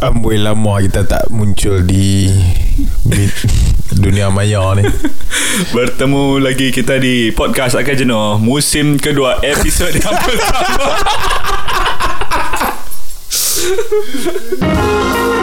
Amboi lama kita tak muncul di, dunia maya ni. Bertemu lagi kita di podcast Akan Jenuh Musim kedua Episod yang pertama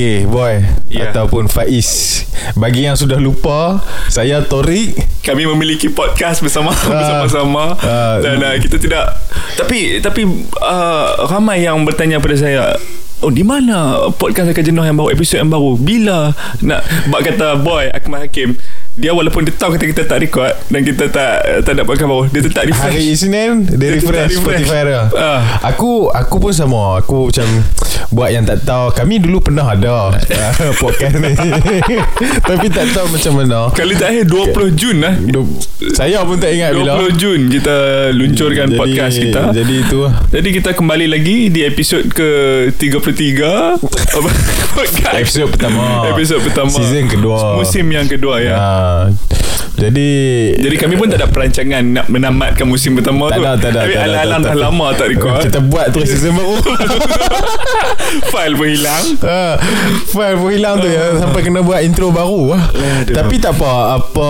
Okey, boy Ya. ataupun Faiz. Bagi yang sudah lupa, saya Torik. Kami memiliki podcast bersama Bersama-sama Ah. Dan uh, kita tidak Tapi Tapi uh, Ramai yang bertanya pada saya Oh di mana podcast Akan Jenuh yang baru Episod yang baru Bila Nak Bak kata Boy Akmal Hakim Dia walaupun dia tahu kata kita tak record Dan kita tak Tak podcast baru Dia tetap refresh Hari Isnin dia Dia refresh tak refresh. Spotify dia. Ah. Aku aku pun sama. Aku macam buat yang tak tahu. Kami dulu pernah ada ah, podcast ni. Tapi tak tahu macam mana. Kali terakhir 20 Jun lah Saya pun tak ingat 20 bila. Jun kita luncurkan podcast kita. Jadi itu Jadi kita kembali lagi di episod ke 33 Apa? podcast. episod pertama. Episod pertama. Season kedua. Musim yang kedua ya. Ah, jadi Jadi kami pun tak ada perancangan nak menamatkan musim pertama Tak tu. ada, tak ada, Tapi tak ada, alang-alang tak dah lama tak record. kita buat terus season baru. File pun hilang. Ah, file pun hilang tu ya sampai kena buat intro baru. Aduh. Tapi tak apa apa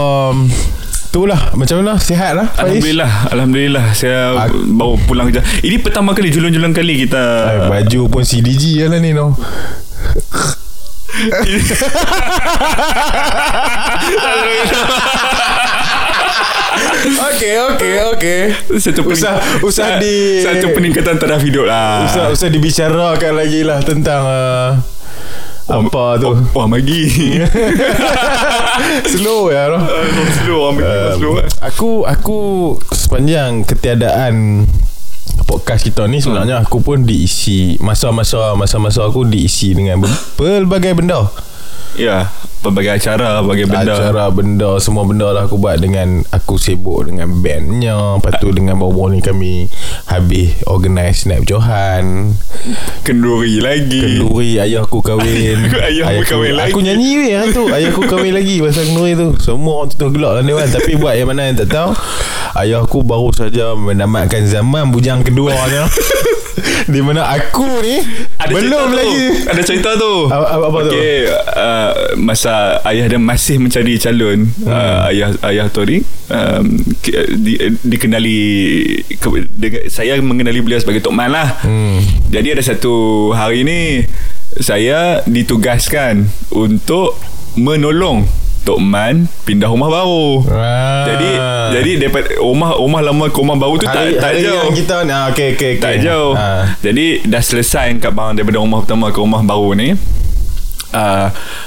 tu lah macam mana sihat lah Faiz? Alhamdulillah Alhamdulillah Saya Aku- baru pulang kerja Ini pertama kali Julung-julung kali kita Ay, baju pun CDG lah ni no. Okey okey okey. Satu pening- Usah- usah di- Satu peningkatan taraf hidup lah Usah usah dibicarakan lagi lah tentang uh, apa tu. Wah magi Slow ya noh. Slow orang magi Um, slow aku aku sepanjang ketiadaan podcast kita ni sebenarnya aku pun diisi masa-masa masa-masa aku diisi dengan pelbagai benda. Ya Berbagai acara Berbagai benda. Acara benda Semua benda lah aku buat Dengan Aku sibuk dengan bandnya. Lepas tu dengan baru ni kami Habis Organize Snap Johan. Kenduri lagi. Kenduri ayah aku kahwin. Ayah aku kahwin lagi. Aku nyanyi weh hari tu. Ayah aku kahwin lagi Pasal kenduri tu. Semua orang tu gelak lah Dewan Tapi buat yang mana yang tak tahu. Ayah aku baru saja Menamatkan zaman Bujang keduanya Di mana aku ni Ada cerita Belum tu. lagi Ada cerita tu Apa, apa, apa tu Okey, uh, masa ayah dia masih mencari calon hmm. uh, ayah ayah Tori um, ki- di, dikenali ke, dengan, saya mengenali beliau sebagai Tok Man lah. Hmm. Jadi ada satu hari ni saya ditugaskan untuk menolong Tok Man pindah rumah baru. Ah. Jadi jadi daripada rumah rumah lama ke rumah baru tu hari, tak tak hari jauh. kita ah, okay, okay, okay. Tak jauh Ah. Jadi dah selesai kat bang Daripada rumah pertama ke rumah baru ni uh,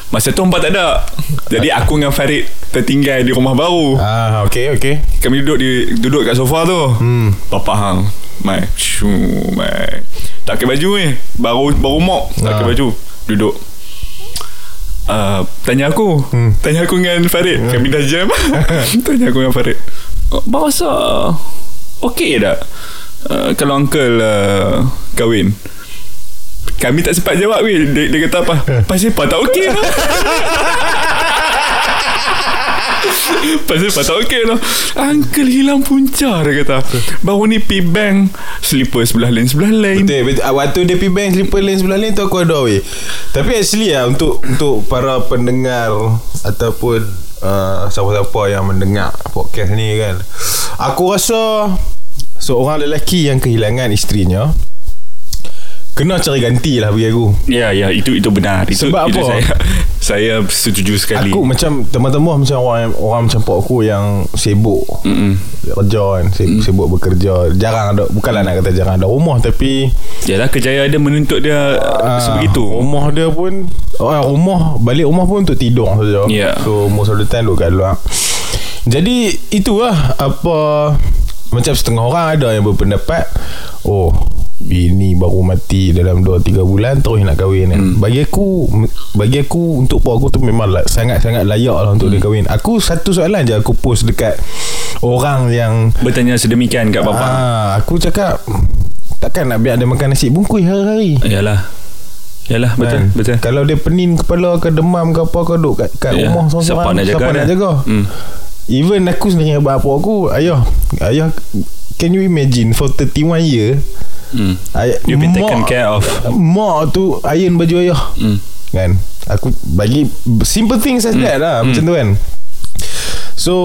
Masa tu empat tak ada Jadi aku dengan Farid Tertinggal di rumah baru Ah, okay, okay. Kami duduk di Duduk kat sofa tu Hmm. Papa hang Mai Shoo Mai Tak pakai baju ni Baru baru mop Tak pakai Ah. baju Duduk Uh, tanya aku. Hmm. Tanya aku dengan Farid. Kami dah jam. Tanya aku dengan Farid. Oh, Bang rasa Okey tak? Uh, Kalau uncle uh, Kahwin. Kami tak sempat jawab weh. Dia, dia kata apa? Pasal apa? Tak okey Pasal apa tak okey lah Uncle hilang punca Dia kata Baru ni pi bank Slipper sebelah lain Sebelah lain Betul, betul. Ah, Waktu dia pergi bank slipper lane sebelah lane tu aku ada weh. Tapi actually lah untuk untuk para pendengar ataupun uh, siapa-siapa yang mendengar podcast ni kan. Aku rasa seorang lelaki yang kehilangan isterinya kena cari ganti lah bagi aku. Ya ya itu itu benar itu, Sebab itu apa? saya saya setuju sekali. Aku macam teman-teman macam orang orang macam pak aku yang sibuk Mm-mm. kerja kan sibuk, sibuk bekerja. Jarang ada bukanlah nak kata jarang ada rumah tapi Yalah kejayaan dia menuntut dia Ah, sebegitu. Rumah dia pun oh, Rumah Balik rumah pun untuk tidur saja. Ya. So most of the time Duduk kat luar. Jadi Itulah Apa Macam setengah orang ada Yang berpendapat Oh Bini baru mati Dalam 2-3 bulan Terus nak kahwin kan Hmm. Bagi aku Bagi aku Untuk pak aku tu Memang la- sangat-sangat layak lah Untuk dia Hmm. kahwin Aku satu soalan je Aku post dekat Orang yang bertanya sedemikian kat bapa ah, Aku cakap Takkan nak biar dia makan nasi bungkus hari-hari Yalah Yalah betul Kan? betul Kalau dia pening kepala ke demam ke apa ke duduk kat, kat Ya. rumah Siapa nak jaga siapa dia? nak jaga? Hmm. Even aku sebenarnya Bapak aku Ayah Ayah Can you imagine For 31 year hmm. You've been taken care of. Mak tu Iron baju ayah. Hmm. Kan? Aku bagi Simple things as that lah Macam tu kan. So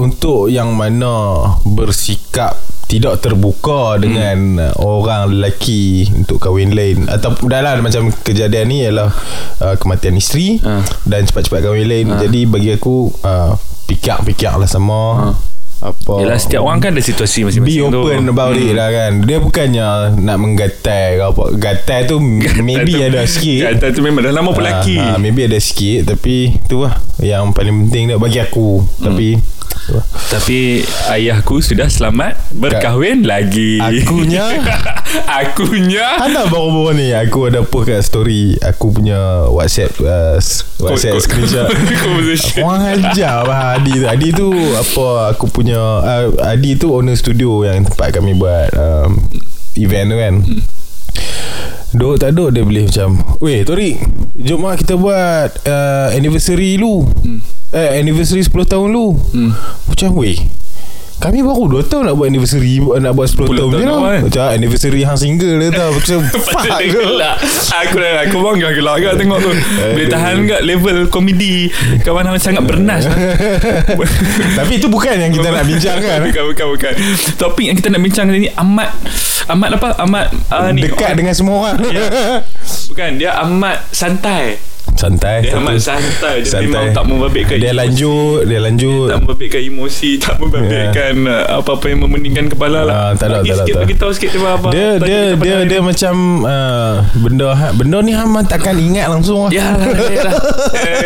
Untuk yang mana Bersikap Tidak terbuka Dengan uh, Orang lelaki Untuk kahwin lain Atau Dah lah macam Kejadian ni ialah uh, Kematian isteri Ah. Dan cepat-cepat kahwin lain. Jadi bagi aku uh, Pikak-pikak lah sama Apa? Yelah setiap orang kan ada situasi Be masing-masing tu. open about it lah kan. Dia bukannya Nak menggatai ke apa. Gatai tu Maybe tu- ada sikit. Kata tu memang dah lama pun lelaki. Ah, ah, Maybe ada sikit Tapi tu lah Yang paling penting dia Bagi aku. Tapi tu lah. Tapi ayahku sudah selamat Berkahwin lagi. Akunya? Akunya? Ada baru-baru ni. Aku ada post kat story. Aku punya WhatsApp uh, WhatsApp screenshot. Conversation. Orang ajar lah Adi tu. Adi tu Apa Aku punya uh, Adi tu owner studio Yang tempat kami buat um, Event tu kan Duk tak duk dia boleh macam Weh Torik Jom lah kita buat uh, Anniversary lu hmm. Eh anniversary 10 tahun lu Hmm. Macam weh kami baru 2 tahun nak buat anniversary Nak buat 10, 10 tahun tahun je lah. awal. Macam anniversary hang single dia tau. Macam fuck gelak. Aku dah Aku bangga gelak agak tengok tu. Boleh tahan kat level komedi? Kawan hang sangat bernas. Tapi itu bukan yang kita nak bincang kan? Bukan bukan bukan. Topik yang kita nak bincang ni Amat Amat apa? Amat uh, ni, Dekat dengan semua orang. Ya. Bukan Dia amat santai Santai. Dia amat santai. Dia Santai. memang tak membabitkan Dia emosi. lanjut Dia lanjut. Tak membabitkan emosi Tak membabitkan uh, Apa-apa yang memeningkan kepala lah. Ah, tak ada, Bagi tak ada, sikit tak ada. Bagi tahu sikit dia dia dia dia dia. macam uh, benda ha- benda ni hang takkan ingat langsung lah. Ya lah ya lah Eh,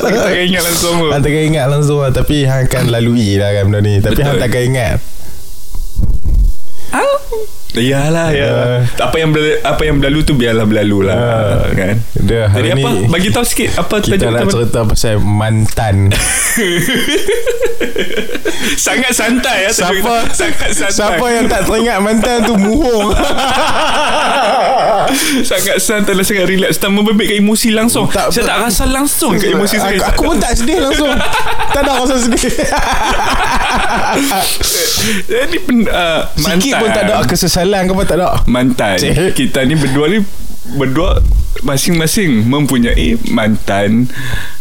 Kita tak ingat langsung. Hang takkan ingat langsung lah. Tapi hang akan lalui lah kan benda ni. Tapi hang takkan ingat Yalah ya. Ah. Apa yang berlalu, apa yang berlalu tu biarlah berlalu lah Ah. kan. Dia Jadi apa? ni Bagi tahu sikit apa Kita nak cerita pasal mantan sangat santai ya Siapa kita. sangat santai. Siapa yang tak teringat mantan tu muhung sangat santai lah sangat relax tak membebitkan emosi langsung. Tak- saya tak rasa langsung ke emosi saya. aku, aku pun tak sedih langsung Tak ada rasa sedih Jadi pen, uh, mantan. Sikit pun tak ada kesesalan ke apa tak ada mantan. Cik. Kita ni berdua ni berdua masing-masing mempunyai mantan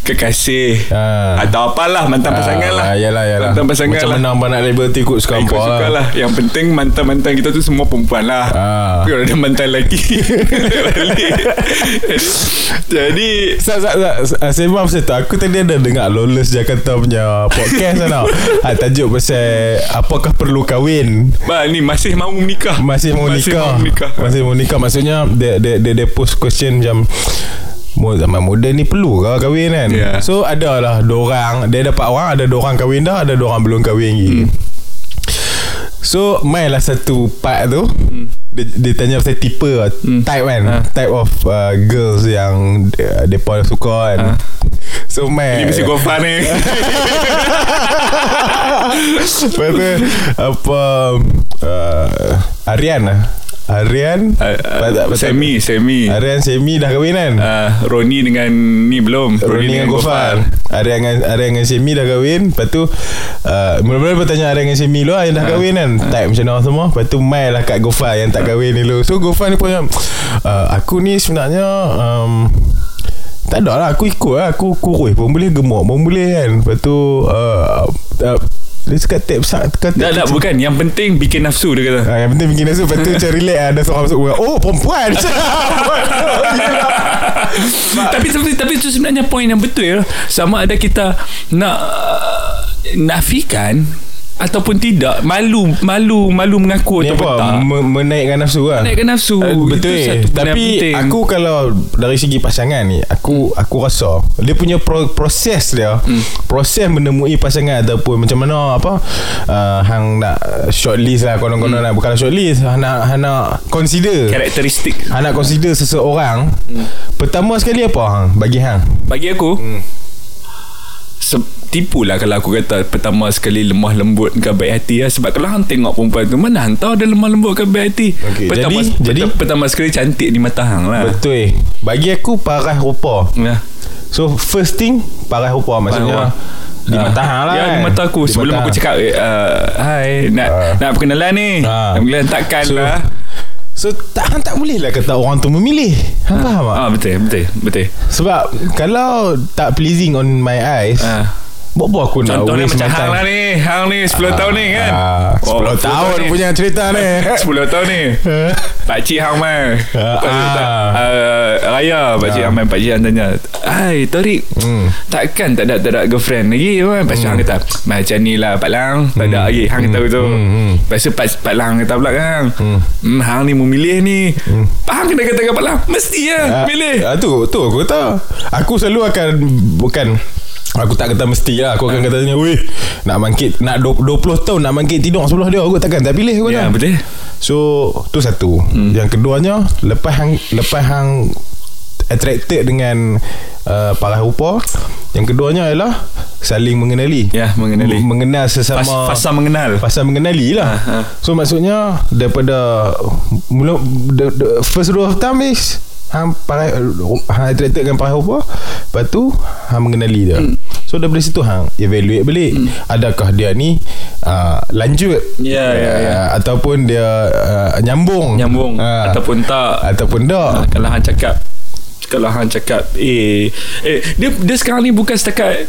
kekasih. Ah. atau apalah mantan pasangan lah. Ah, Yalah yalah. Mantan pasangan Macam lah. mana abang nak label tu ikut suka Ikut hampa suka lah lah. Yang penting mantan-mantan kita tu semua perempuan lah. Ah. Kalau ada mantan Balik. Jadi Jadi Sat, sat, sat, saya maaf saya tu Aku tadi ada dengar Lawless Jakarta punya podcast kan tau. Ha, Tajuk pasal Apakah perlu kahwin? Bah ni masih mahu menikah Masih mau Masih nikah. Masih mau nikah. Maksudnya Dia, dia, dia, dia post question macam Zaman muda ni perlu ke kahwin kan? Ya. So ada lah Dua orang. Dia dapat orang Ada dua orang kahwin dah Ada dua orang belum kahwin lagi. Hmm. So Main lah satu part tu. Dia, dia tanya pasal tipe lah, Hmm. Type kan? Ha. Type of uh, girls Yang uh, Mereka suka kan? Ha. So main Ini mesti gofar ni. Lepas tu Apa uh, Aryan lah Aryan uh, uh, Semi Semi Aryan Semi dah kahwin kan? Uh, Roni dengan Ni belum. Roni dengan Gofar. Aryan dengan, Aryan dengan Semi dah kahwin. Lepas tu uh, Mula-mula bertanya Aryan dengan Semi lah Yang dah kahwin kan? Type macam mana semua. Lepas tu main lah kat Gofar Yang tak kahwin ni So Gofar ni pun macam uh, Aku ni sebenarnya um, tak ada lah. Aku ikut lah. Aku kurus pun boleh gemuk pun boleh kan? Lepas tu uh, uh, Dia cakap tap Kata Tak tak bukan. Yang penting bikin nafsu dia kata. Ha, yang penting bikin nafsu. Lepas tu macam relax lah. Ada seorang masuk Oh perempuan. Tapi tapi tapi itu sebenarnya poin yang betul sama ada kita nak uh, nafikan ataupun tidak malu malu malu mengaku Ni ataupun apa tak me- Menaikkan nafsu lah naikkan nafsu Uh, betul eh. Tapi penting. aku kalau dari segi pasangan ni aku aku rasa dia punya pro, proses dia hmm. proses menemui pasangan ataupun macam mana apa uh, hang nak shortlist lah konon-konon hmm. lah bukan shortlist hang nak hang nak consider karakteristik hang nak consider seseorang hmm. pertama sekali apa hang bagi hang bagi aku hmm. Se- tipulah kalau aku kata pertama sekali lemah lembut ke baik hati lah. sebab kalau hang tengok perempuan tu mana hang tahu dia lemah lembut ke baik hati Okey, pertama, jadi- pertama, jadi- pertama sekali cantik di mata hang lah betul eh. bagi aku parah rupa ya. So first thing Parah rupa Maksudnya Parah Di mata hang lah Ya kan? di mata aku Di Sebelum mata aku cakap uh, Hai Nak Ah. nak perkenalan ni Ah. Nak perkenalan takkan So, lah So tak hang tak boleh lah kata orang tu memilih. Hang faham tak? Ah betul betul betul. Sebab kalau tak pleasing on my eyes, Ah. Buat apa aku nak Contohnya macam hang lah ni Hang ni 10 tahun ni kan Ah, 10 tahun ni. punya cerita ni. 10 tahun ni Pakcik Hang Man Ah, ah. uh, Raya Pakcik Ah. Hang Man Pakcik Hang tanya Hai Torik Hmm. Takkan tak ada, tak ada girlfriend lagi kan Lepas tu Hang kata Macam ni lah Pak Lang Tak ada lagi Hang kata tu Hmm, hmm. Lepas tu Pak, Pak Lang kata pula kan Hmm. hmm, Hang ni memilih ni Hang kena kata kat Pak Lang Mesti lah Ah, Pilih ah, tu, tu aku kata. Aku selalu akan bukan Aku tak kata mesti lah Aku akan Ah. katanya Weh Nak mangkit Nak 20 tahun Nak mangkit tidur sebelah dia Aku takkan tak pilih aku Ya tak. betul So Tu satu hmm. Yang keduanya Lepas hang Lepas hang Attracted dengan uh, Parah rupa Yang keduanya ialah Saling mengenali Ya mengenali M- Mengenal sesama Fas, Fasa mengenal Pasal mengenali lah Ah, ah. So maksudnya Daripada Mula the, the First rule of thumb is Hang parai Hang attracted dengan parai rupa Lepas tu Hang mengenali dia. Hmm. So daripada situ Hang evaluate balik Adakah dia ni uh, Lanjut? Ya, ya, ya. Uh, Ataupun dia uh, Nyambung? Nyambung. Ah. Ataupun tak. Ataupun tak. Kalau hang cakap kalau hang cakap eh eh dia dia sekarang ni bukan setakat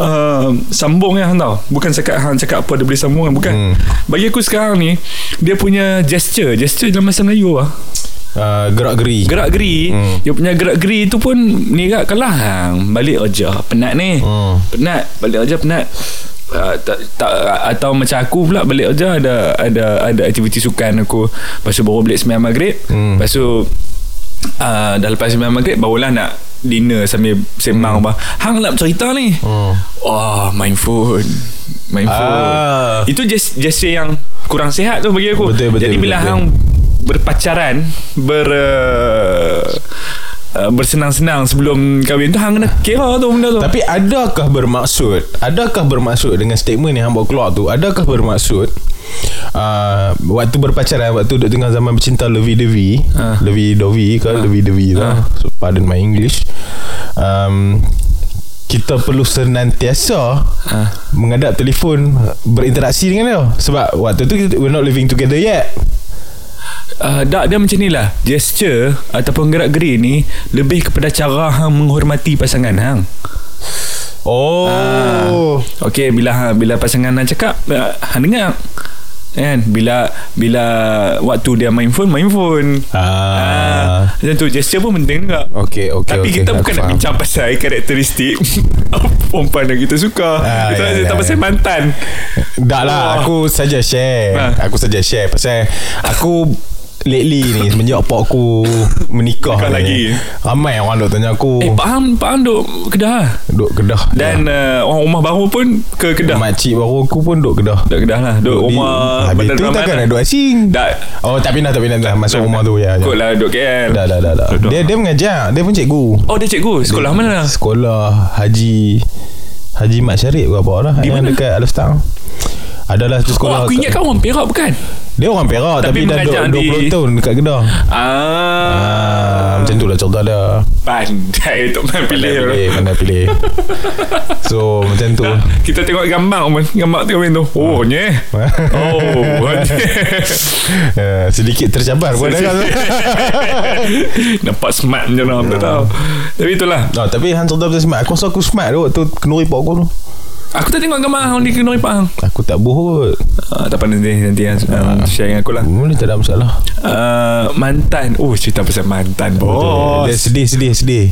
uh, sambung ya hang tahu bukan setakat hang cakap apa dia boleh sambung kan bukan. Hmm. bagi aku sekarang ni dia punya gesture gesture dalam bahasa Melayu lah uh, Gerak-geri gerak geri. Hmm. dia punya gerak geri tu pun ni kak kalau hang balik kerja. Penat ni. Hmm. penat. Balik kerja penat. Uh, tak, tak atau macam aku pula balik kerja ada ada ada aktiviti sukan aku. Lepas tu baru balik sembahyang maghrib. Hmm. lepas tu uh, dah lepas sembahyang maghrib barulah nak dinner sambil sembang apa. Hang nak cerita ni? Hmm. oh main phone. Main phone. Ah. itu just gesture yang kurang sihat tu bagi aku. Betul, betul, jadi bila betul, hang berpacaran ber uh, uh, bersenang-senang sebelum kahwin tu hang kena kira tu benda tu Tapi adakah bermaksud Adakah bermaksud Dengan statement yang hang bawa keluar tu Adakah bermaksud uh, Waktu berpacaran Waktu duduk tengah zaman bercinta Levi Devi Ah. Levi Dovi ke Levi Devi tu Ah. so, Pardon my English um, Kita perlu senantiasa Ah. Menghadap telefon Berinteraksi dengan dia Sebab waktu tu We're not living together yet uh, tak dia macam ni lah. Gesture ataupun gerak geri ni lebih kepada cara hang menghormati pasangan hang. Oh. Okey bila hang bila pasangan hang cakap uh, hang dengar. Kan? Bila bila waktu dia main phone main phone. Ah. macam tu. Gesture pun penting juga. Okey okey Tapi okey, kita aku bukan nak bincang pasal karakteristik. Perempuan yang kita suka. Ah, kita ya, nak cerita ya, pasal ya. mantan. Tak lah Oh. Aku saja share. Ha. Aku saja share. Pasal Aku Lately ni Semenjak pak aku Menikah Menikah ni, lagi. Ramai orang duk tanya aku Eh, Pak Ham, Pak Ham duk Kedah. Duk Kedah Dan uh, orang rumah baru pun ke Kedah. Makcik baru aku pun duk Kedah Duk Kedah lah. Duk Duk rumah Habis Bandar tu takkan lah. nak duk asing Tak. Oh tapi nak tapi nak dah Masuk rumah tu ya, ya. Kot lah duk KL. Dah dah dah, dah. Dia dia mengajar Dia pun cikgu Oh, dia cikgu. Sekolah Dia- mana lah? Sekolah Haji Haji Mat Syarif ke apa lah Di mana? dekat Alustang Adalah satu Oh, sekolah aku ingat kau orang Perak bukan? Dia orang Perak Tapi Tapi, dah mengajar duk 20 di- tahun dekat Kedah Ah. Ah, macam tu lah cerita dia Pandai untuk main pilih. Pandai pilih Pandai pilih So macam tu Nah, kita tengok gambar man. Gambar tengok main tu. Oh, nye. Oh, uh, Sedikit tercabar pun dah Nampak smart macam mana tak tahu. Tapi itulah. oh, Tapi Han cerita pasal smart Aku rasa aku smart tu Waktu kenuri pak aku tu Aku tak tengok gambar hang di Kenori Pak hang. Aku tak bohong Uh, tak apa nanti nanti yang um, share dengan aku lah. Boleh tak ada masalah Uh, mantan. Oh cerita pasal mantan bos. Dia sedih sedih sedih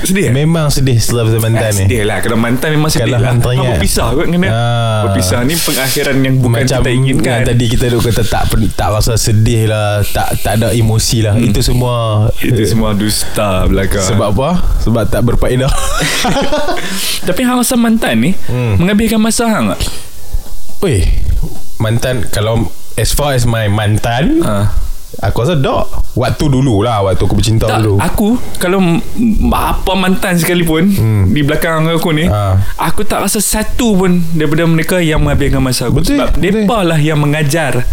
Sedih. eh? Memang sedih setelah pasal mantan Eh, ni sedih lah Kalau mantan memang sedih Kalau lah teringat. Apa berpisah kot dengan dia Ah. Berpisah ni pengakhiran yang bukan Macam kita inginkan yang tadi kita duk kata tak tak rasa sedih lah, tak tak ada emosi lah. Itu semua Itu semua dusta belakang sebab apa? Sebab tak berfaedah. Tapi hang rasa mantan ni Hmm. Menghabiskan masa hang tak? Weh, mantan kalau as far as my mantan, Ha. Aku rasa tak. Waktu dulu lah, waktu aku bercinta Tak, dulu. aku Kalau apa mantan sekalipun Hmm. Di belakang aku ni Ha. Aku tak rasa satu pun Daripada mereka yang menghabiskan masa aku Betul, Sebab betul. mereka lah yang mengajar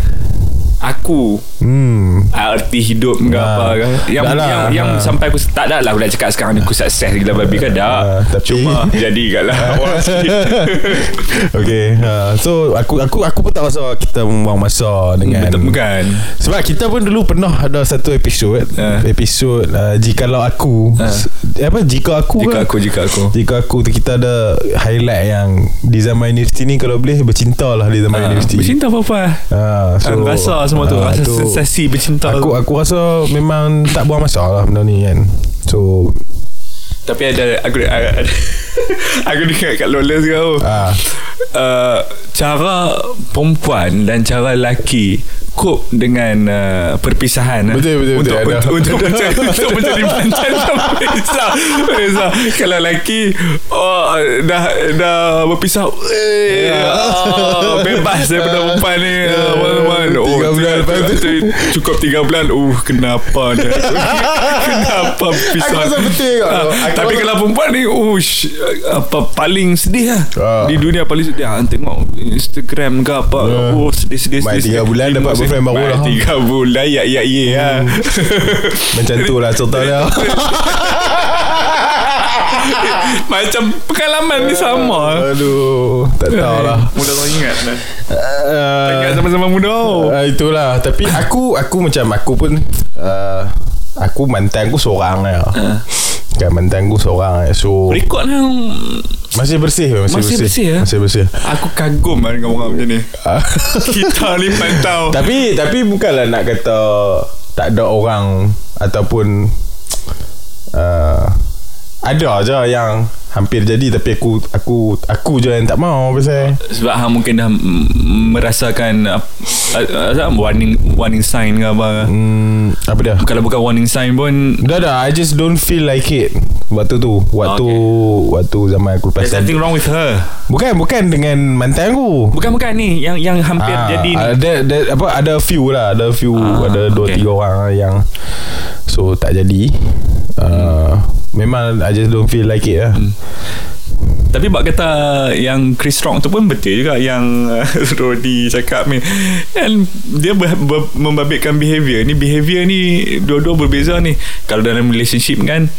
Aku Hmm Arti hidup ke Ah. apa ke Yang Dah lah. yang, yang Ah. sampai aku Tak ada lah aku nak cakap sekarang ni Aku sukses gila babi kan Tak Ah, tapi- Cuma jadi kat lah Orang sikit Okay ha, So aku aku aku pun tak rasa Kita membuang masa Dengan Betul bukan Sebab kita pun dulu pernah Ada satu episod Ah. Episod uh, Jikalau aku Ah. Apa Jika aku Jika aku Jika aku Jika aku tu kita ada highlight yang di zaman universiti ni kalau boleh bercinta lah di zaman Ah, universiti. Bercinta apa-apa Ha, so, Rasa semua tu ah, Rasa sensasi bercinta Aku tu. aku rasa memang tak buang masa lah benda ni kan. So Tapi ada Aku ada, Aku dengar kat Lola sekarang ah uh, Cara Perempuan Dan cara lelaki Cope dengan uh, Perpisahan eh. Betul, betul, untuk, betul, ada. untuk, untuk, mencari, untuk menjadi mantan Pisah Pisah Kalau lelaki oh, Dah Dah berpisah eh, Ya. oh, Bebas daripada perempuan ni uh, teman-teman. Tiga bulan tiga- lepas tu. Cukup tiga bulan Uh kenapa dah Kenapa pisah Aku rasa betul. Aku Tapi kalau perempuan ni Ush Apa Paling sedih lah Ah. Di dunia paling sedih ah, Tengok Instagram ke apa. Oh Main sedih, tiga sedih. bulan dapat. Boyfriend baru lah. Hmm. Tiga bulan Ya ya ya ya macam tu lah cerita dia. Macam pengalaman ni sama Aduh, tak tahu lah. Mudah tak ingat lah Uh, Ingat sama-sama muda Uh, itulah Tapi aku Aku macam Aku pun uh, Aku mantan aku seorang lah Ah. Kan mantan aku seorang lah So Rekod lah Masih bersih Masih, Masih bersih, ya? Masih bersih. Aku kagum lah dengan orang macam ni. Ah. Kita ni pantau. Tapi Tapi bukanlah nak kata Tak ada orang Ataupun uh, Ada je yang Hampir jadi Tapi aku Aku Aku je yang tak mau Pasal Sebab hang mungkin dah merasakan uh, uh, warning warning sign ke apa. hmm, Apa dia Kalau bukan warning sign pun Dah dah I just don't feel like it Waktu tu Waktu Waktu zaman aku lepas there's nothing wrong with her. Bukan bukan dengan mantan aku Bukan bukan ni yang yang hampir Ah, jadi ni. ada, ada apa ada few lah ada few Ah, ada dua okay. tiga orang yang so tak jadi uh, memang I just don't feel like it lah Hmm. Tapi bak kata yang Chris Rock tu pun betul juga yang uh, Rodi cakap ni. Kan dia ber, ber, membabitkan behavior. Ni behavior ni dua-dua berbeza ni. Kalau dalam relationship kan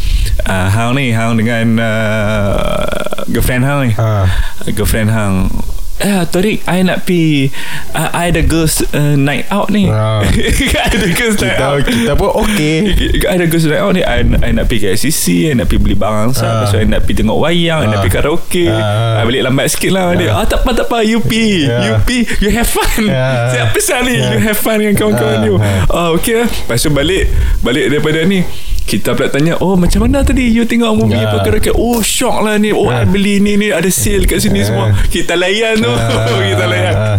uh, hang ni hang dengan uh, girlfriend hang ni. Ah. Girlfriend hang Eh, Torik, I nak pi uh, I ada girls uh, night out ni. Ah. I ada girls night kita out. kita pun okay I ada girls night out ni I, I nak pergi KLCC I nak pergi beli barang Ah. sah Lepas tu I nak pergi tengok wayang I nak Ah. pergi karaoke Ah. I balik lambat sikit lah dia, Ah tak apa tak apa You pi Ya. You pi You have fun Ya. Siap pesan ni Ya. You have fun dengan kawan-kawan Ah. you Ah. Ah okay lah Lepas tu balik Balik daripada ni kita pula tanya Oh macam mana tadi You tengok movie Ya. apa karaoke Oh shock lah ni Oh Ya. I beli ni ni Ada sale kat sini Ya. semua Kita layan tu Kita layan Ah.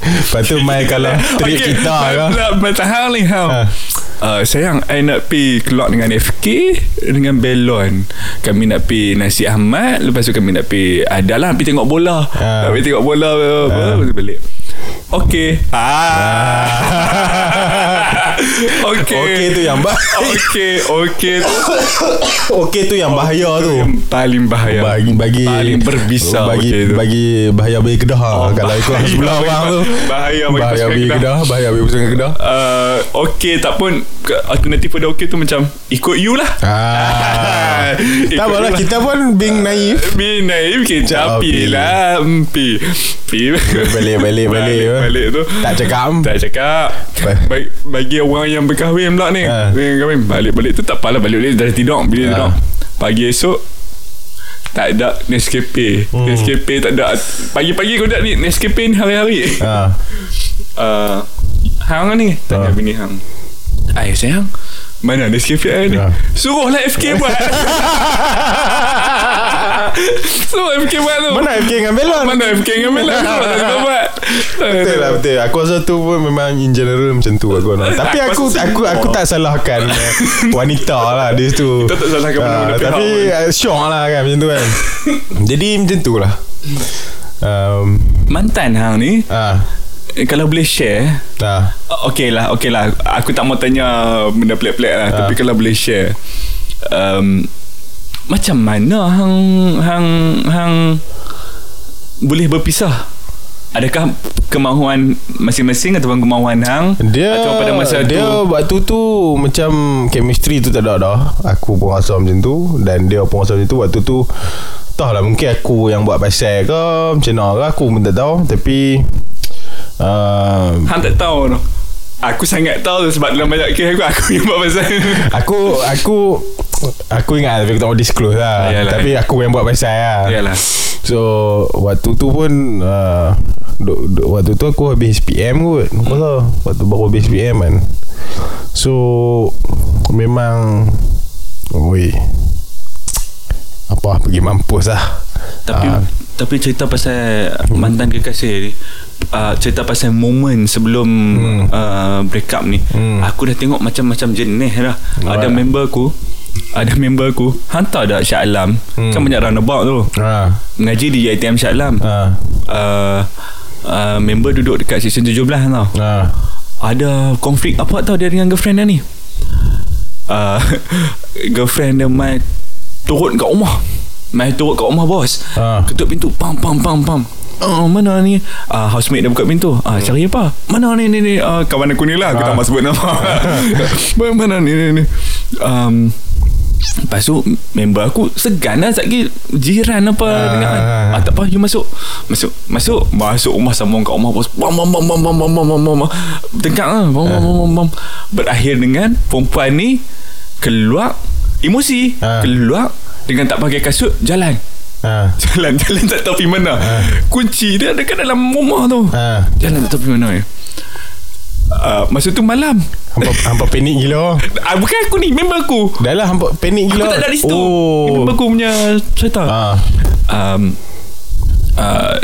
Lepas tu mai kalau trip Okay, kita kan ma- Macam hal ni hal Ha. Uh, sayang I nak pergi keluar dengan FK Dengan Belon Kami nak pergi Nasi Ahmad Lepas tu kami nak pergi Adalah pergi tengok bola Ha. Nak pergi tengok bola apa, Ha. Tu balik Okay ah. Okay Okay tu yang bah Okay Okay tu. Okay tu yang bahaya tu Yang paling bahaya. Bagi bagi Paling berbisa bagi okay tu. bagi bahaya bagi kedah oh, kalau ikut bahaya sebelah orang tu. bahaya bagi bahaya bagi Kedah. bahaya bagi pasukan kedah. Uh, Okay tak pun Alternatif pada okay tu macam Ikut you lah. Ah tak apalah you lah. kita pun being naif Bi naif kita Pi. pi lah pi pi balik balik balik balik, balik tu. Tak cakap. Tak cakap. Ba- bagi, orang yang berkahwin pula ni. Ha. ha. kahwin balik-balik tu tak apalah balik-balik dah tidur. Bila Ha. tidur pagi esok tak ada Nescafe. Hmm. Nescafe tak ada. Pagi-pagi kau tak ni Nescafe ni hari-hari. Ah uh, Hang ni. Tanya Ha. bini Hang. Ay sayang Mana Nescafe I ni? Ha. Suruhlah FK buat. Suruh FK buat tu. Mana FK dengan Belon Mana FK dengan Suruh tak buat. Betul lah betul. Aku rasa tu pun memang In general macam tu aku nak. Tapi aku aku aku tak salahkan eh, Wanita lah Di situ. Kita tak salahkan Ah, mana-mana pihak Tapi uh, Syok lah kan Macam tu kan. Jadi macam tu lah. Um, Mantan Hang ni? Ah, eh, Kalau boleh share ah, Okay lah Okay lah. Aku tak mau tanya Benda pelik-pelik lah Ha. Tapi kalau boleh share um, Macam mana Hang Hang Hang Boleh berpisah? Adakah kemahuan masing-masing ataupun kemahuan hang? Dia atau pada masa dia tu waktu tu macam chemistry tu tak ada dah. Aku pun rasa macam tu dan dia pun rasa macam tu waktu tu Tahu lah mungkin aku yang buat pasal ke Macam mana ke aku pun tak tahu. Tapi uh, hang tak tahu tu. Aku sangat tahu sebab dalam banyak kes aku aku yang buat pasal. Aku Aku Aku ingat tapi aku tak mau disclose lah Yalah. Tapi aku yang buat pasal lah Yalah. So Waktu tu pun uh, duk, duk, Waktu tu aku habis PM kot Aku rasa Waktu baru habis PM kan So Memang Oi Apa pergi mampus lah Tapi Ah. tapi cerita pasal mantan kekasih ni uh, cerita pasal moment sebelum Hmm. uh, break up ni Hmm. aku dah tengok macam-macam jenis dah ada Alright. member aku ada member aku hantar dah Syah Alam Hmm. kan banyak roundabout tu ha. mengaji di ITM Syah Alam Ha. uh, uh, member duduk dekat section 17 tau Ha. ada konflik apa tau dia dengan girlfriend dia ni uh, girlfriend dia mai turun kat rumah mai turun kat rumah bos Ha. ketuk pintu pam pam pam pam Oh, mana ni? Uh, Housemate dia buka pintu. Uh, Cari apa? Mana ni ni ni? Uh, Kawan aku ni lah Aku Ah. tak mahu sebut nama. Mana ni ni ni? Um, Lepas tu Member aku Segan lah Sekali Jiran apa Ah, dengan ah, ah. Tak apa you masuk. Masuk Masuk. Masuk rumah Sambung kat rumah bos. Bam bam bam bam bam bam bam bam bam bam Tengkak lah bam, bam, bam, bam, bam. Berakhir dengan Perempuan ni Keluar Emosi. Ah. Keluar Dengan tak pakai kasut Jalan Ha. Jalan-jalan tak tahu pergi mana. Kunci dia dekat dalam rumah tu. Ha. Jalan tak tahu pergi mana uh, Masa tu malam. Hampa, hampa panik gila. Uh, Bukan aku ni Member aku. Dah lah hampa panik Aku gila. tak ada di situ Oh. Member aku punya cerita. Ha. um, uh,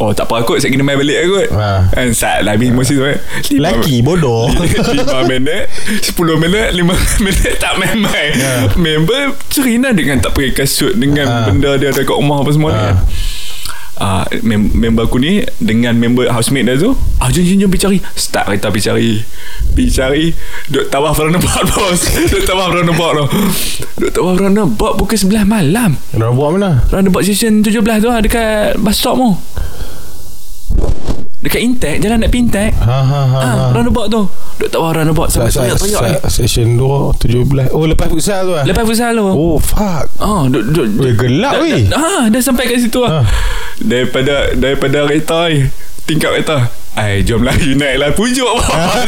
Oh tak apa kot Saya kena main balik lah kot. Ha. Kan Saat lah habis emosi tu kan Lima- Laki bodoh. 5 minit 10 minit 5 minit tak main-main. Ya. Member cerina dengan tak pakai kasut Dengan Ha. benda dia ada kat rumah apa semua ni Ha. kan. Uh, mem- member aku ni dengan member housemate dia tu ah jom jom jom pergi cari. Start kereta pergi cari. Pergi cari. Duk tawaf roundabout bos. Duk tawaf roundabout tu. Duk tawaf roundabout pukul 11 malam. Buat mana? Roundabout station 17 tu lah dekat bus stop tu dekat Intek jalan nak pergi Intek Ha ha ha, Ah, ha. roundabout tu Duk tawar roundabout Sampai Sa- sa- teriak-teriak ni sa- Session 2 17 Oh lepas futsal tu lah Lepas futsal tu Oh fuck Oh, duk, duk, Weh, gelap, weh. ah, dah sampai kat situ lah. Ah. Daripada daripada kereta ni, tingkap kereta. Ai, jom lah you naik lah. Pujuk bos.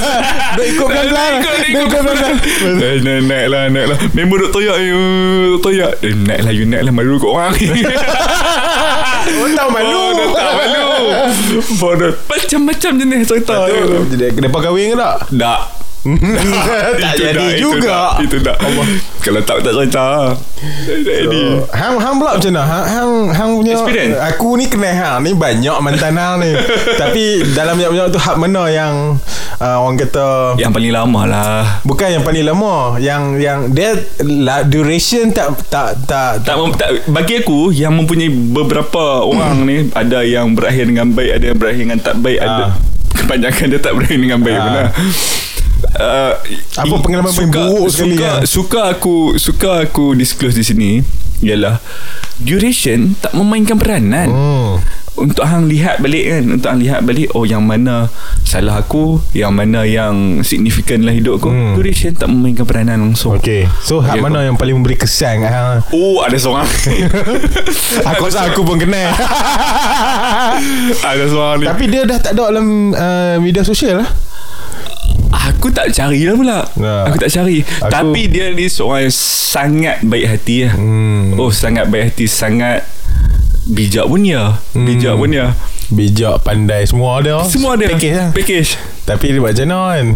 Duk ikut pelan-pelan. Duk ikut, ikut pelan-pelan. Eh, naik, naik lah Naik lah. Member duk toyak you Toyak. Eh, Naik lah you naik lah. Malu kat orang. Oh tahu malu. Oh, tak malu. Bodoh. Macam-macam jenis cerita. Jadi Kenapa kahwin ke tak? Tak Tak Itu jadi dah, itu juga dah, Itu dah Kalau tak tak cerita Tak jadi So, hang hang pula macam mana? Hang hang hang punya Experience? Aku ni kenal hang ni banyak mantan hang ni. Tapi dalam banyak-banyak tu hak mana yang uh, orang kata Yang paling lama lah bukan yang paling lama, yang yang dia la, duration tak tak tak, tak, mem- tak bagi aku yang mempunyai beberapa orang ni ada yang berakhir dengan baik ada yang berakhir dengan tak baik ada Ah. kebanyakan dia tak berakhir dengan baik Ah. benar Uh, Apa pengalaman paling buruk sekali, suka, ya? suka aku suka aku disclose di sini ialah duration tak memainkan peranan Hmm. untuk hang lihat balik kan? Untuk hang lihat balik oh yang mana salah aku yang mana yang signifikan dalam hidup aku. Hmm. duration tak memainkan peranan langsung. Okay So hak Okay, mana yang paling memberi kesan hang oh ada seorang. Aku rasa aku pun kenal ada seorang ni. Tapi dia dah tak ada dalam uh, media sosial lah Aku tak cari lah pula. Nah. Aku tak cari. Aku- Tapi dia ni seorang yang sangat baik hati lah. Hmm. Oh sangat baik hati Sangat Bijak pun ya Hmm. Bijak pun ya Bijak pandai Semua ada. Semua ada. Package lah. Package. Tapi dia buat macam mana kan?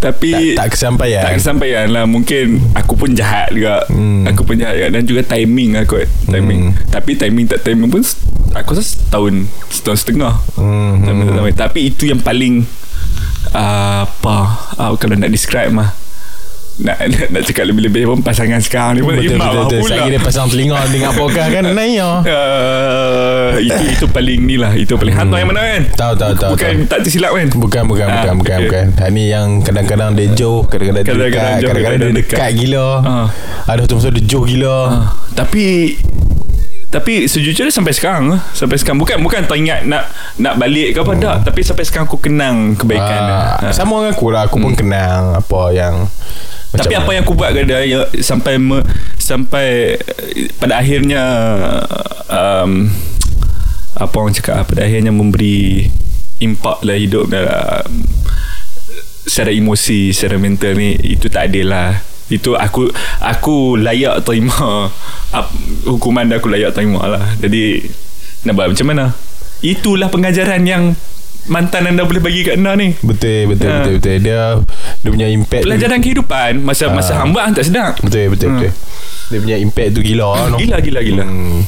Tapi tak, tak kesampaian. tak kesampaian lah. Mungkin Aku pun jahat juga. Hmm. Aku pun jahat juga. Dan juga timing lah Timing. Hmm. Tapi timing tak timing pun Aku rasa setahun Setahun setengah. Hmm. Tak timing. Tapi itu yang paling uh, Apa uh, Kalau nak describe mah nak, nak, nak cakap lebih-lebih pun Pasangan sekarang ni pun Betul imam betul betul. pula. Saya dia pasang telinga dengar podcast kan naik. Uh, itu itu paling ni lah Itu paling hantu yang mana kan Tahu tahu tahu. Bukan tahu. tak tersilap kan Bukan bukan Ah, bukan bukan okay. bukan. Ha ni yang kadang-kadang dia jauh, kadang-kadang dia Kadang-kadang dekat, jauh, kadang-kadang dia kadang-kadang dekat dekat. gila. Ah. Ada tu masa dia jauh gila. Ah, Tapi tapi sejujurnya sampai sekarang eh, sampai sekarang bukan bukan teringat nak nak balik ke apa tak tapi sampai sekarang aku kenang kebaikan. Ah, Ha. Sama dengan aku lah Aku pun kenang Apa yang Tapi apa yang aku buat ke dia ya, sampai me, sampai eh, pada akhirnya um, apa orang cakap ah, pada akhirnya memberi impak lah hidup dalam secara emosi, secara mental ni itu tak adil lah. Itu aku aku layak terima hukuman dah aku layak terima lah. Jadi nak buat macam mana? Itulah pengajaran yang mantan anda boleh bagi kat anda ni. Betul betul Ha. betul betul Dia dia punya impact Pelajaran kehidupan masa masa Ah. hamba tak sedap. Betul betul Ha. betul Dia punya impact tu gila no? Gila gila gila. Hmm.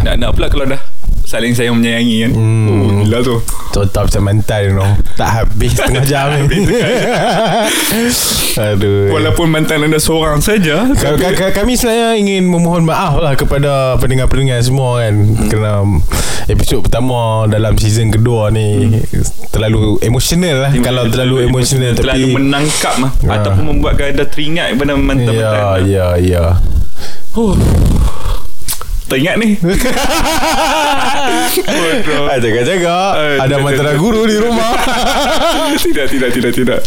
Nak nak pula kalau dah saling sayang menyayangi kan. Hmm. Oh, gila tu. Contoh macam mantan you know. Tak habis setengah jam ni Aduh Walaupun mantan anda seorang saja Ka- ka- ka- kami sebenarnya ingin memohon maaf lah kepada pendengar-pendengar semua kan hmm. kerana episod pertama dalam season kedua ni hmm. terlalu emosional lah kalau terlalu emosional tapi Terlalu menangkap lah Ah. Ataupun membuatkan anda teringat Kepada mantan-mantan ya ya ya oh. Teringat ni. Ah, jaga-jaga Eh, ada jaga- mantra jaga. guru di rumah Tidak tidak tidak tidak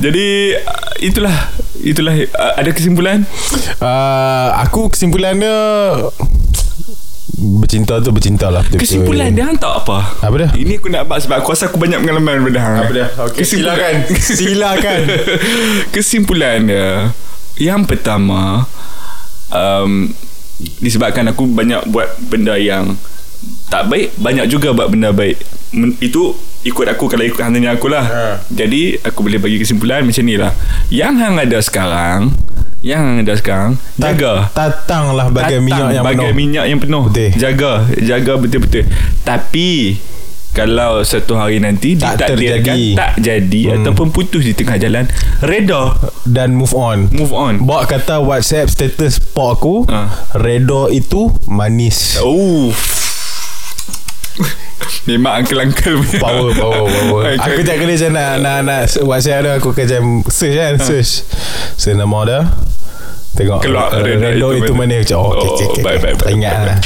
Jadi Itulah Itulah Ada kesimpulan uh, aku kesimpulannya bercinta tu bercinta lah betul-betul. Kesimpulan dia hang tak apa apa dia Ini aku nak bahas Sebab aku rasa aku banyak pengalaman Pada hang Apa dia? Okey, silakan. Silakan. Kesimpulan dia Yang pertama um, Disebabkan aku banyak buat benda yang Tak baik Banyak juga buat benda baik. Men, Itu ikut aku Kalau ikut hang tanya aku lah Ha. Jadi aku boleh bagi kesimpulan macam ni lah Yang hang ada sekarang Yang hang ada sekarang Jaga. tatang lah bagai Tatang minyak yang bagai penuh. minyak yang penuh. Betul. jaga jaga betul-betul. Tapi kalau satu hari nanti Tak ditakdirkan terjadi. tak jadi Hmm. ataupun putus di tengah jalan reda. Dan move on. Move on. Bawa kata WhatsApp status pok aku Ha. Redo itu manis. Oh Memang uncle-uncle punya Power power power. Aku tak kena macam nak, nak, nak WhatsApp dia Aku macam search kan Search. Search nama dia. Tengok Keluar uh, Redo Redo itu itu mana. Macam oh, okay, Oh, okay, okay, okay. baik, Tak baik, ingat baik, lah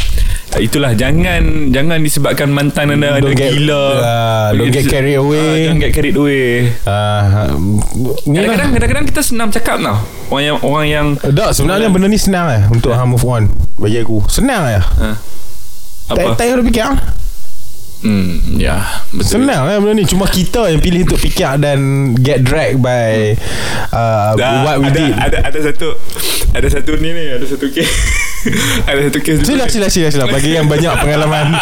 Itulah jangan jangan disebabkan mantan anda ada Don't get- gila. ah, don't get carried away. Ah, don't get carried away. uh, Ni lah Kadang-kadang kadang-kadang kita senang cakap tau. Orang yang orang yang Tak sebenarnya benda ni senang lah Untuk hang move on Bagi aku Senang ah, Tak apa? tak payah fikir ah. Hmm, ya, betul. Senang lah benda ni. Cuma kita yang pilih untuk fikir Dan get dragged by uh, Dah, What we ada, did. ada ada satu ada satu ni ni ada satu kes. Ada satu kes Sila sila sila sila. Bagi yang banyak pengalaman.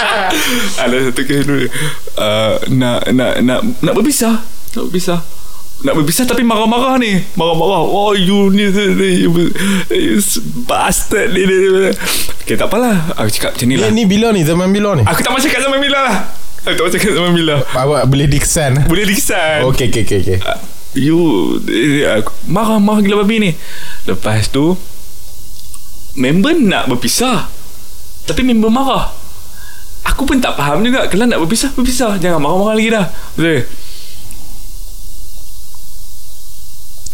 Ada satu kes dulu. Uh, nak nak nak nak berpisah. Nak berpisah nak berpisah tapi marah-marah ni. Marah-marah. Oh you ni you, you bastard ni, ni, ni. okay tak apalah. Aku cakap macam ni lah. ni bila ni? Zaman bila ni? Aku tak mau cakap sama Mila lah. Aku tak mau cakap sama Mila Awak boleh dikesan boleh dikisan. Okay okay okay, okay. Ah, You eh, aku Marah-marah gila babi ni. Lepas tu Member nak berpisah. Tapi member marah. Aku pun tak faham juga Kalau nak berpisah Berpisah. Jangan marah-marah lagi dah. Betul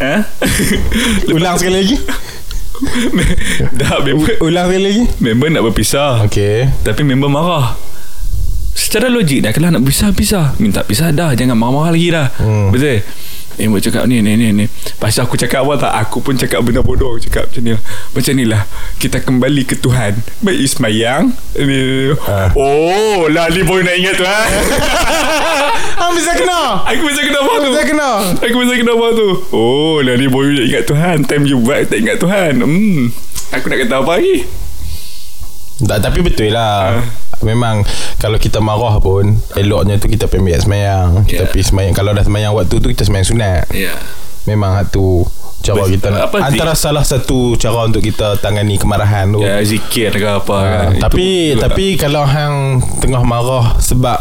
Eh? Ulang sekali lagi. Dah member Ulang sekali lagi. Member nak berpisah. Okay. Tapi member marah. Secara logik dah Kalau nak pisah Pisah. Minta pisah dah Jangan marah-marah lagi dah. Hmm. Betul Member cakap ni ni ni ni. Pasal aku cakap apa tak Aku pun cakap benda bodoh. Aku cakap macam ni Macam ni lah. Kita kembali ke Tuhan. Baik Ismayang ni, ni, ni. Ah. Oh lah ni boy nak ingat tu ha? Hang bisa kena. Aku bisa kena apa tu. Bisa kena. Aku bisa kena apa tu. Oh lah ni boy nak ingat Tuhan. Time you buat Tak ingat Tuhan. Hmm. Aku nak kata apa lagi? Tak, Tapi betul lah. Ah. Memang Kalau kita marah pun Eloknya tu kita pergi ambil semayang Kita Yeah. pergi semayang Kalau dah semayang waktu tu Kita semayang sunat yeah. Memang tu Cara Betul. kita nak Apa, Antara salah satu Cara untuk kita Tangani kemarahan tu Ya zikir ke apa Ah, kan Itu tapi tapi kalau hang tengah marah sebab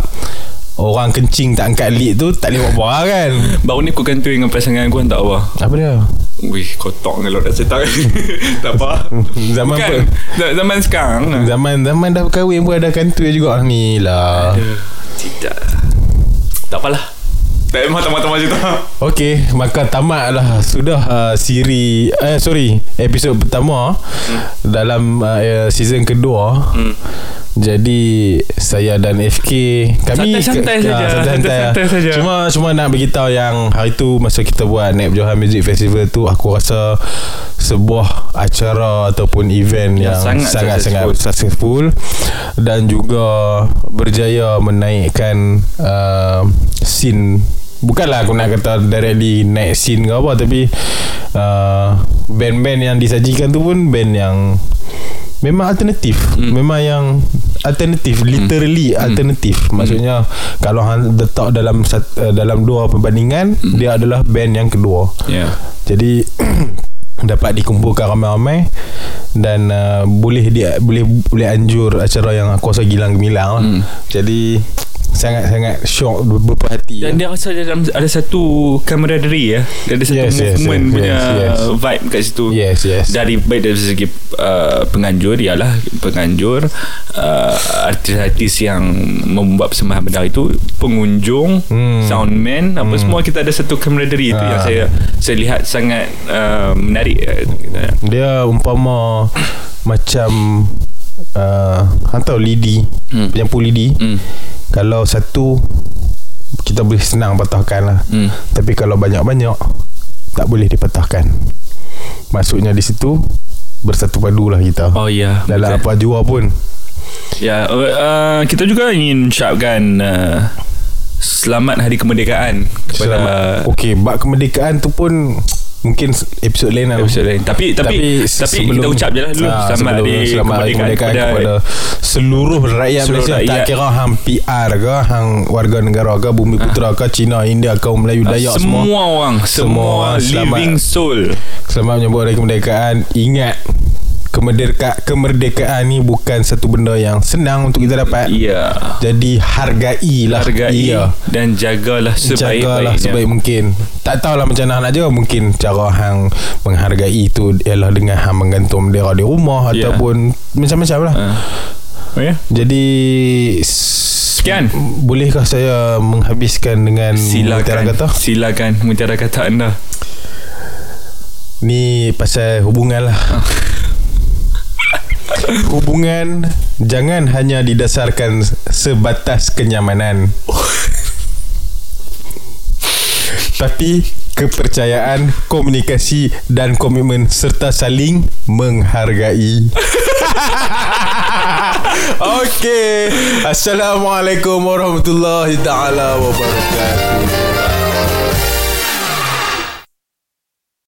orang kencing tak angkat lid tu tak boleh buat apa kan. Baru ni aku kantoi dengan pasangan aku tak apa Apa dia? Wih kotok kalau dah setak Tak apa Zaman Bukan apa? Zaman sekarang lah. Zaman zaman dah berkahwin pun ada kantoi juga ni lah. Aduh, Tidak Tak apalah Tak mata-mata macam tu Okey, maka tamatlah sudah uh, siri eh sorry, episod pertama hmm. dalam uh, season kedua. Hmm. Jadi saya dan FK kami Santai-santai ke- saja. santai-santai, Santai-santai ah. saja. Cuma cuma nak beritahu yang hari tu masa kita buat Nep Johan Music Festival tu aku rasa sebuah acara ataupun event Yang yang sangat sangat-sangat successful dan juga berjaya menaikkan uh, scene Bukanlah aku nak kata directly naik scene ke apa Tapi uh, Band-band yang disajikan tu pun Band yang Memang alternatif hmm. Memang yang Alternatif Literally hmm. alternatif Maksudnya Kalau hang letak dalam uh, Dalam dua perbandingan hmm. Dia adalah band yang kedua Ya jadi dapat dikumpulkan ramai-ramai dan uh, boleh dia boleh boleh anjur acara yang aku rasa gilang gemilang lah. Hmm. Jadi sangat-sangat syok ber- berperhati. Dan dia rasa dalam ada satu camaraderie ya. Dia ada satu Yes, yes, movement yes, punya yes, yes. vibe kat situ. Yes, yes. Dari baik dari segi uh, penganjur ialah penganjur uh, artis-artis yang membuat persembahan benda itu pengunjung Hmm. soundman apa semua kita ada satu camaraderie itu Ah. yang saya saya lihat sangat uh, menarik uh, Dia umpama macam uh, hang tahu lidi, Hmm. penyapu lidi. hmm. Kalau satu kita boleh senang patahkan lah. Hmm. Tapi kalau banyak-banyak tak boleh dipatahkan. Maksudnya di situ bersatu padulah kita. Oh ya Dalam betul. apa jua pun. Ya, uh, uh, kita juga ingin ucapkan uh, selamat hari kemerdekaan kepada Selamat. Okey, bab kemerdekaan tu pun mungkin episod lain lah. episod lain. Tapi tapi tapi, kita ucap je lah dulu Ah, selamat sebelum hari selamat hari kemerdekaan kepada, kepada seluruh rakyat seluruh Malaysia tak rakyat. kira hang PR ke hang warga negara ke bumi putra ke Cina India kaum Melayu Dayak semua, semua orang Semua semua, orang selamat. living soul. selamat menyambut hari kemerdekaan ingat kemerdeka kemerdekaan ni bukan satu benda yang senang untuk kita dapat Ya. jadi hargailah Hargai iya dan jagalah jagalah sebaik-baiknya. sebaik mungkin tak tahulah macam mana nak jaga mungkin cara hang menghargai itu ialah dengan hang menggantung bendera di rumah Ya. ataupun macam-macam lah Ah. Oh ya. jadi Sekian. bolehkah saya menghabiskan dengan mutiara Silakan. kata Silakan mutiara kata anda. ni pasal hubungan lah hubungan jangan hanya didasarkan sebatas kenyamanan tapi kepercayaan, komunikasi dan komitmen serta saling menghargai. Okey. Assalamualaikum warahmatullahi taala wabarakatuh.